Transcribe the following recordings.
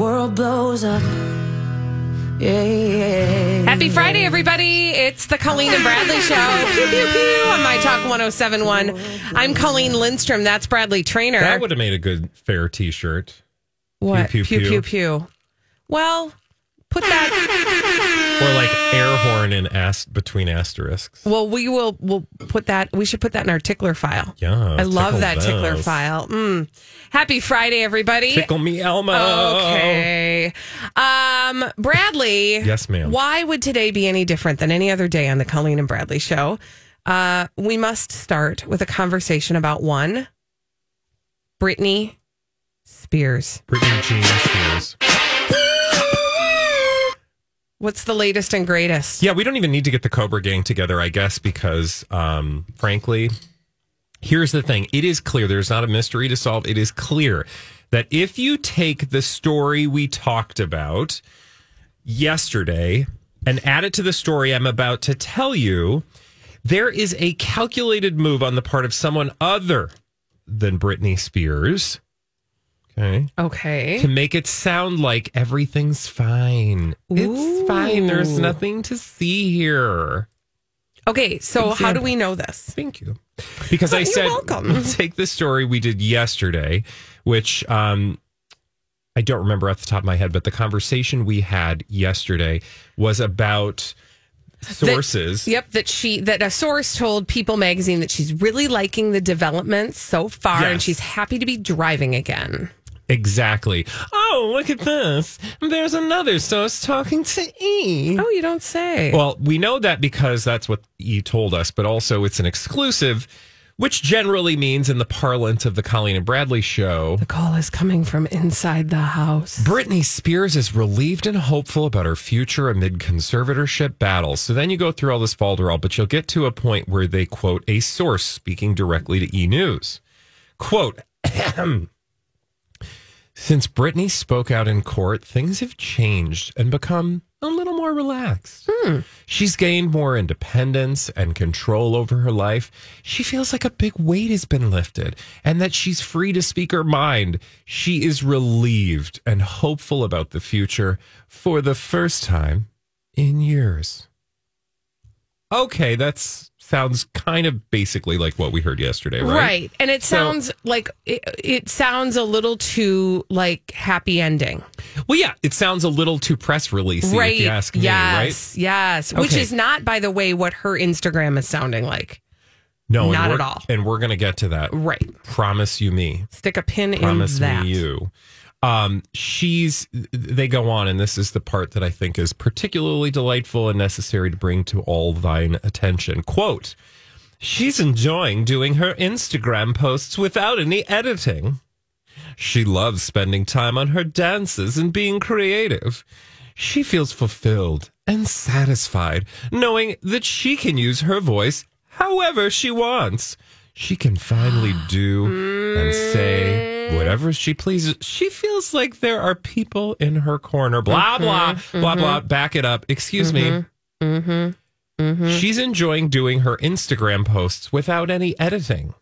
World blows up. Yeah, yeah. Happy Friday, everybody. It's the Colleen and Bradley Show. Pew, pew, pew on My Talk 1071. I'm Colleen Lindstrom. That's Bradley Traynor. That would have made a good fair T-shirt. what? pew, pew, pew. pew, pew. Well, put that. Or like air horn in ast- between asterisks. Well, we will. We'll put that. We should put that in our tickler file. Yeah, I love tickle that tickler file. Mm. Happy Friday, everybody. Tickle me, Elmo. Okay. Um, Bradley. Yes, ma'am. Why would today be any different than any other day on the Colleen and Bradley show? Uh, we must start with a conversation about one Britney Spears. Britney Jean Spears. What's the latest and greatest? Yeah, we don't even need to get the Cobra Gang together, I guess, because um, frankly, here's the thing: it is clear. There's not a mystery to solve. It is clear that if you take the story we talked about yesterday and add it to the story I'm about to tell you, there is a calculated move on the part of someone other than Britney Spears. Okay. Okay. To make it sound like everything's fine. It's fine. There's nothing to see here. Okay. So, how do we know this? Thank you. Because I said, welcome. take the story we did yesterday, which um, I don't remember off the top of my head, but the conversation we had yesterday was about sources. Yep, that she that a source told People magazine that she's really liking the developments so far and she's happy to be driving again. Exactly. Oh, look at this. There's another source talking to E. Oh, you don't say. Well, we know that because that's what E told us, but also it's an exclusive, which generally means, in the parlance of the Colleen and Bradley show, the call is coming from inside the house. Britney Spears is relieved and hopeful about her future amid conservatorship battles. So then you go through all this falderall, but you'll get to a point where they quote a source speaking directly to E News. Quote, since Britney spoke out in court, things have changed and become a little more relaxed. Hmm. She's gained more independence and control over her life. She feels like a big weight has been lifted and that she's free to speak her mind. She is relieved and hopeful about the future for the first time in years. Okay, that's sounds kind of basically like what we heard yesterday, right? Right. And it So- sounds like it, it sounds a little too like happy ending. Well, yeah, it sounds a little too press release, right. if you ask me, right? yes. Yes. Which is not, by the way, what her Instagram is sounding like. No, Not at all. And we're going to get to that. Right. Promise you me. Stick a pin Promise in that. me you. Um, she's, they go on, and this is the part that I think is particularly delightful and necessary to bring to all thine attention. Quote, she's enjoying doing her Instagram posts without any editing. She loves spending time on her dances and being creative. She feels fulfilled and satisfied knowing that she can use her voice however she wants. She can finally do and say whatever she pleases. She feels like there are people in her corner. Blah, mm-hmm. blah, blah, mm-hmm. blah. Back it up. Excuse me. Mm-hmm. She's enjoying doing her Instagram posts without any editing.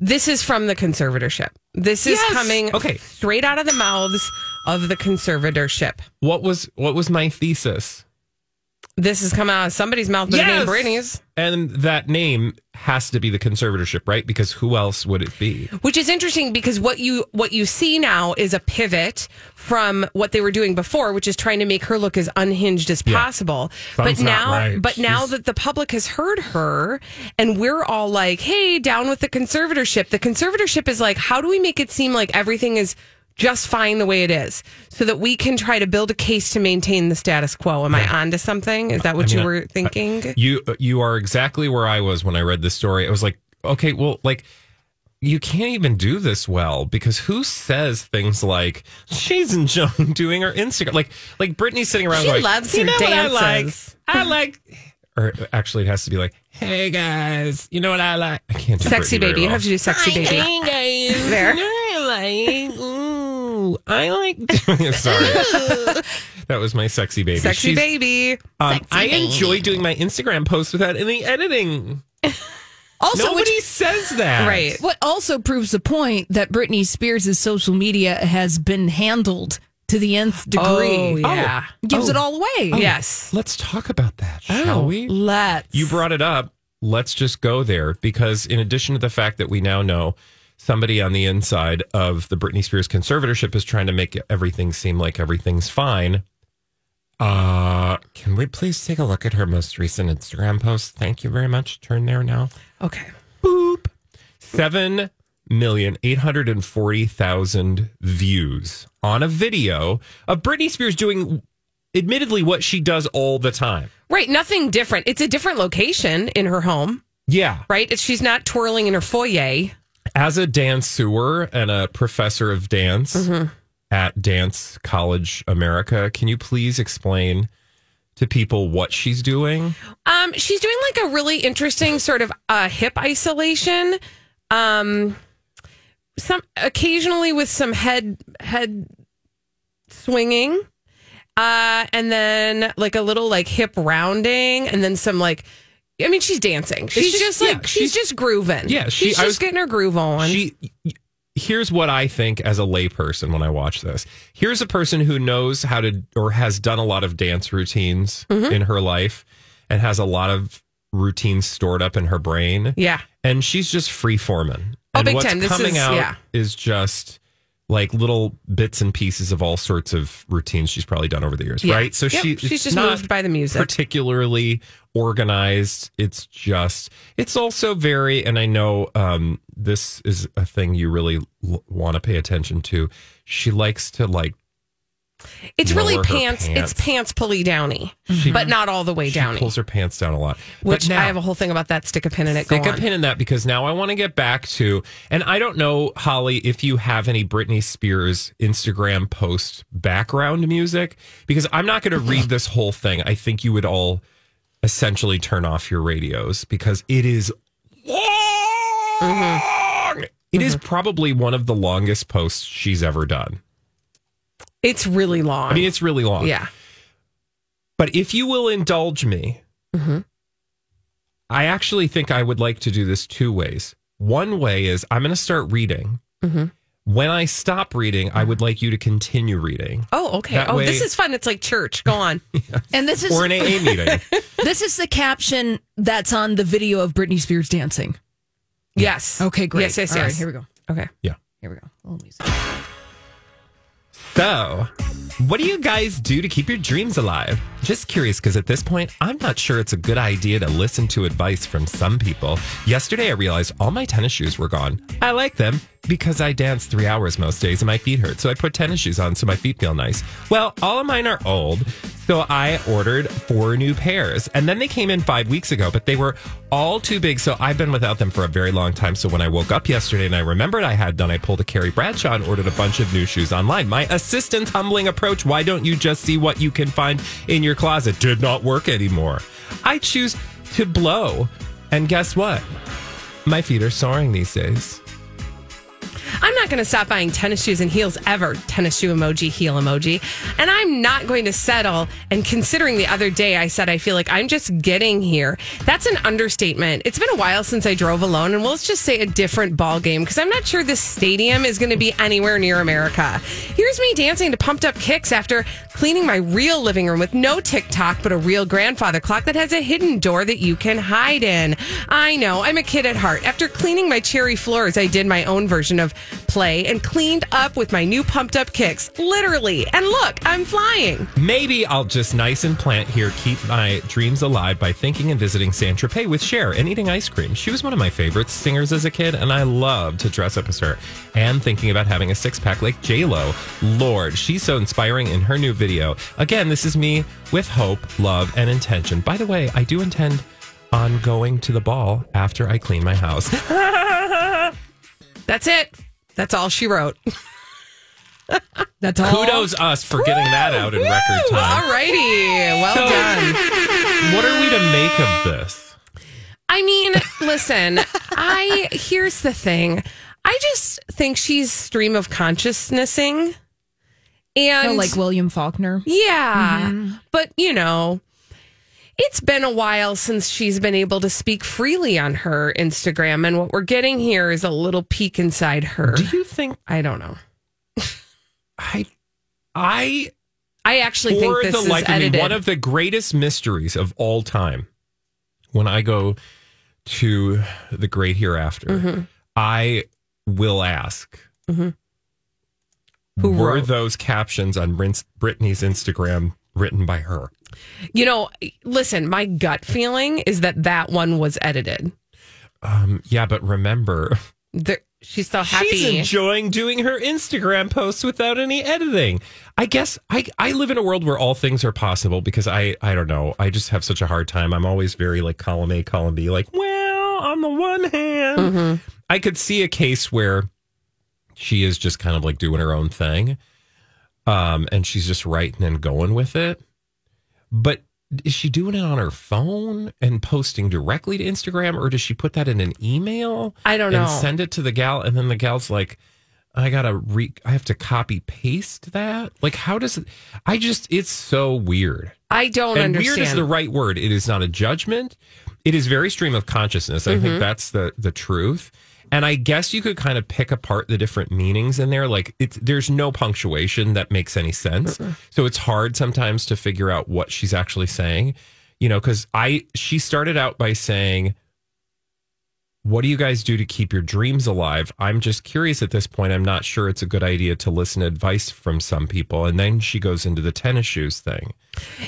This is from the conservatorship. This is Yes. coming Okay. straight out of the mouths of the conservatorship. What was what was my thesis? This has come out of somebody's mouth, but it Yes. ain't Britney's. And that name has to be the conservatorship, right? Because who else would it be? Which is interesting because what you what you see now is a pivot from what they were doing before, which is trying to make her look as unhinged as Yeah. possible. Something's but not now right. but now She's- that the public has heard her and we're all like, hey, down with the conservatorship. The conservatorship is like, how do we make it seem like everything is just fine the way it is so that we can try to build a case to maintain the status quo. Am I onto something? Is that what I you were thinking? You you are exactly where I was when I read this story. I was like, okay, well, like you can't even do this well because who says things like she's enjoying doing her Instagram? Like like Britney's sitting around She going, loves you her know what I like? I like. Or actually, it has to be like, "Hey guys, you know what I like?" I can't do Sexy baby. You have to do sexy baby. Hey guys, There. you know what I like? Ooh, I like. Sorry, that was my sexy baby. Sexy She's- baby. um, I enjoy doing my Instagram posts without any editing. Also, Nobody which says that. Right. what also proves the point that Britney Spears' social media has been handled to the nth degree. Oh, yeah. Gives Oh. it all away. Yes. Let's talk about that, shall we? Let's. You brought it up. Let's just go there because, in addition to the fact that we now know somebody on the inside of the Britney Spears conservatorship is trying to make everything seem like everything's fine. Uh, can we please take a look at her most recent Instagram post? Thank you very much. Turn there now. Okay. boop seven million eight hundred and forty thousand views on a video of Britney Spears doing admittedly what she does all the time. Right. Nothing different. It's a different location in her home, Yeah. right? It's, she's not twirling in her foyer. As a dancer and a professor of dance Mm-hmm. at Dance College America, can you please explain to people what she's doing? Um, she's doing like a really interesting sort of uh, hip isolation. Um, some occasionally with some head head swinging, uh, and then like a little like hip rounding, and then some like. I mean, she's dancing. She's just- just, like yeah, she's, she's- just grooving. Yeah, she- she's just was- getting her groove on. She here's what I think as a layperson when I watch this. Here's a person who knows how to or has done a lot of dance routines Mm-hmm. in her life and has a lot of routines stored up in her brain. yeah, And she's just free forming. Oh, and big what's time. This coming is- out yeah. is just like little bits and pieces of all sorts of routines she's probably done over the years, Yeah. right? So Yep, she she's just not moved by the music. particularly organized. It's just it's also very and I know um this is a thing you really l- want to pay attention to. She likes to like it's really pants, pants. It's pants pulley downy, She- but not all the way she downy. pulls her pants down a lot. Which But now- I have a whole thing about that. Stick a pin in it. Stick a on. pin in that because now I want to get back to, and I don't know, Holly, if you have any Britney Spears Instagram post background music, because I'm not going to read this whole thing. I think you would all essentially turn off your radios because it is mm-hmm. long. It is mm-hmm. probably one of the longest posts she's ever done. It's really long. I mean, it's really long. yeah. But if you will indulge me, mm-hmm. I actually think I would like to do this two ways. One way is I'm going to start reading. Mm-hmm. When I stop reading, I would like you to continue reading Oh, okay. That oh, way- this is fun. It's like church. Go on. And this is or an AA meeting. this is the caption that's on the video of Britney Spears dancing. yes. Okay, great. Yes, yes, All right, yes. here we go. Okay. Yeah. Here we go. So, what do you guys do to keep your dreams alive? Just curious because at this point, I'm not sure it's a good idea to listen to advice from some people. Yesterday, I realized all my tennis shoes were gone. I like them because I dance three hours most days and my feet hurt. So I put tennis shoes on so my feet feel nice. Well, all of mine are old. So I ordered four new pairs and then they came in five weeks ago, but they were all too big. So I've been without them for a very long time. So when I woke up yesterday and I remembered I had done, I pulled a Carrie Bradshaw and ordered a bunch of new shoes online. My assistant's humbling approach. Why don't you just see what you can find in your closet? Did not work anymore. I choose to blow. And guess what? My feet are soaring these days. I'm not going to stop buying tennis shoes and heels ever. Tennis shoe emoji, heel emoji. And I'm not going to settle. And considering the other day I said I feel like I'm just getting here, that's an understatement. It's been a while since I drove alone, and we'll just say a different ball game because I'm not sure this stadium is going to be anywhere near America. Here's me dancing to pumped up kicks after cleaning my real living room with no TikTok, but a real grandfather clock that has a hidden door that you can hide in. I know, I'm a kid at heart. After cleaning my cherry floors, I did my own version of play and cleaned up with my new pumped up kicks. Literally. And look, I'm flying. Maybe I'll just nice and plant here, keep my dreams alive by thinking and visiting San Tropez with Cher and eating ice cream. She was one of my favorite singers as a kid, and I loved to dress up as her. And thinking about having a six pack like Lo. Lord, she's so inspiring in her new video. Again, this is me with hope, love, and intention. By the way, I do intend on going to the ball after I clean my house. That's it. That's all she wrote. That's all. Kudos us for getting that out in record time. All righty. Well So- done. What are we to make of this? I mean, listen, I here's the thing. I just think she's stream of consciousnessing. And Oh, like William Faulkner. yeah, mm-hmm. but you know, it's been a while since she's been able to speak freely on her Instagram and what we're getting here is a little peek inside her. Do you think I don't know. I I I actually think this is of me, edited. one of the greatest mysteries of all time. When I go to the great hereafter, Mm-hmm. I will ask, Who were wrote? those captions on Brit- Britney's Instagram written by her? You know, listen, my gut feeling is that that one was edited. Um, yeah, but remember, There, she's so happy. she's enjoying doing her Instagram posts without any editing. I guess I I live in a world where all things are possible because I I don't know. I just have such a hard time. I'm always very like column A, column B. Like, well, on the one hand, Mm-hmm. I could see a case where she is just kind of like doing her own thing, um, and she's just writing and going with it. But is she doing it on her phone and posting directly to Instagram, or does she put that in an email? I don't and know. send it to the gal, and then the gal's like, "I gotta re, I have to copy paste that." Like, how does it? I just, it's so weird. I don't and understand. weird is the right word. It is not a judgment. It is very stream of consciousness. I Mm-hmm. think that's the the truth. And I guess you could kind of pick apart the different meanings in there. Like it's there's no punctuation that makes any sense. So it's hard sometimes to figure out what she's actually saying. You know, because I she started out by saying, What do you guys do to keep your dreams alive? I'm just curious at this point. I'm not sure it's a good idea to listen to advice from some people. And then she goes into the tennis shoes thing.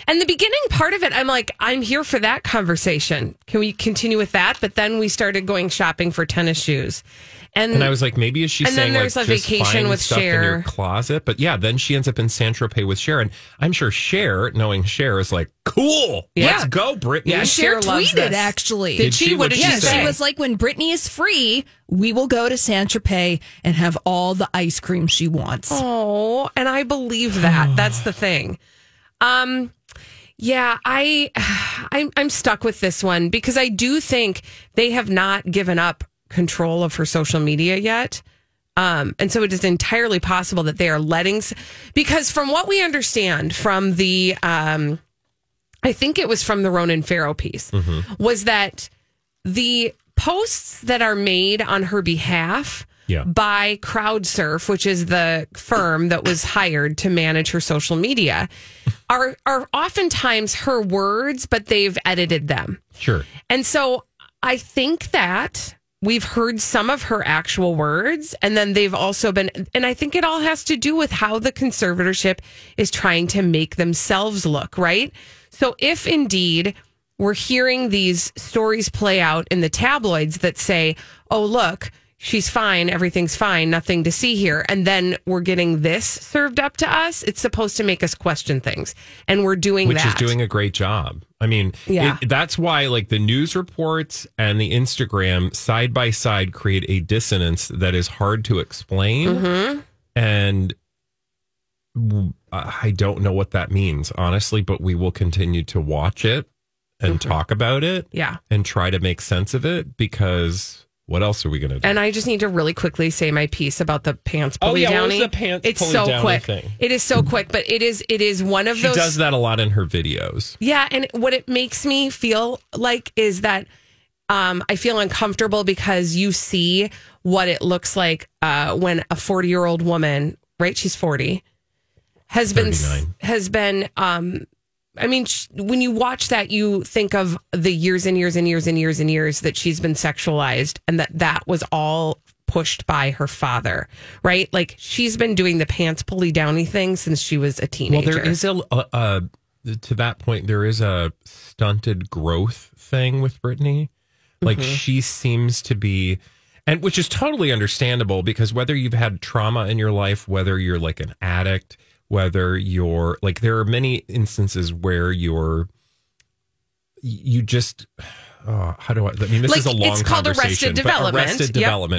And the beginning part of it, I'm like, I'm here for that conversation. Can we continue with that? But then we started going shopping for tennis shoes. And, And I was like, maybe is she And then saying there's like a just vacation find with stuff in your closet? But yeah, then she ends up in San Tropez with Cher, and I'm sure Cher, knowing Cher, is like, cool, Yeah. let's go, Britney. Yeah, Cher Cher loves tweeted this. actually. Did she? What did she yeah, say? she was like, when Britney is free, we will go to San Tropez and have all the ice cream she wants. Oh, and I believe that. That's the thing. Um, yeah, I, I'm, I'm stuck with this one because I do think they have not given up control of her social media yet. Um, and so it is entirely possible that they are letting, because from what we understand from the, um, I think it was from the Ronan Farrow piece, was that the posts that are made on her behalf Yeah. by CrowdSurf, which is the firm that was hired to manage her social media, are are oftentimes her words, but they've edited them. Sure. And so I think that we've heard some of her actual words, and then they've also been, and I think it all has to do with how the conservatorship is trying to make themselves look, right? So if indeed we're hearing these stories play out in the tabloids that say, oh, look, she's fine, everything's fine, nothing to see here. And then we're getting this served up to us. It's supposed to make us question things. And we're doing Which that. is doing a great job. I mean, Yeah. it, that's why like the news reports and the Instagram side by side create a dissonance that is hard to explain. Mm-hmm. And I don't know what that means, honestly, but we will continue to watch it and Mm-hmm. talk about it yeah. and try to make sense of it because What else are we going to do? And I just need to really quickly say my piece about the pants Oh, pulley yeah, what was downy. the pants it's so quick. thing? It is so quick, but it is it is one of she those She does that a lot in her videos. Yeah, and what it makes me feel like is that um, I feel uncomfortable because you see what it looks like uh, when a 40 year old woman, right? She's 40, has been has been. Um, I mean, sh- when you watch that, you think of the years and years and years and years and years that she's been sexualized, and that that was all pushed by her father, right? Like she's been doing the pants pulley downy thing since she was a teenager. Well, there is a, a, a to that point there is a stunted growth thing with Britney. Like Mm-hmm. she seems to be and which is totally understandable because whether you've had trauma in your life, whether you're like an addict, whether you're like there are many instances where you're you just oh, how do I I mean this Like, is a long time it's called Arrested conversation, but Development. arrested development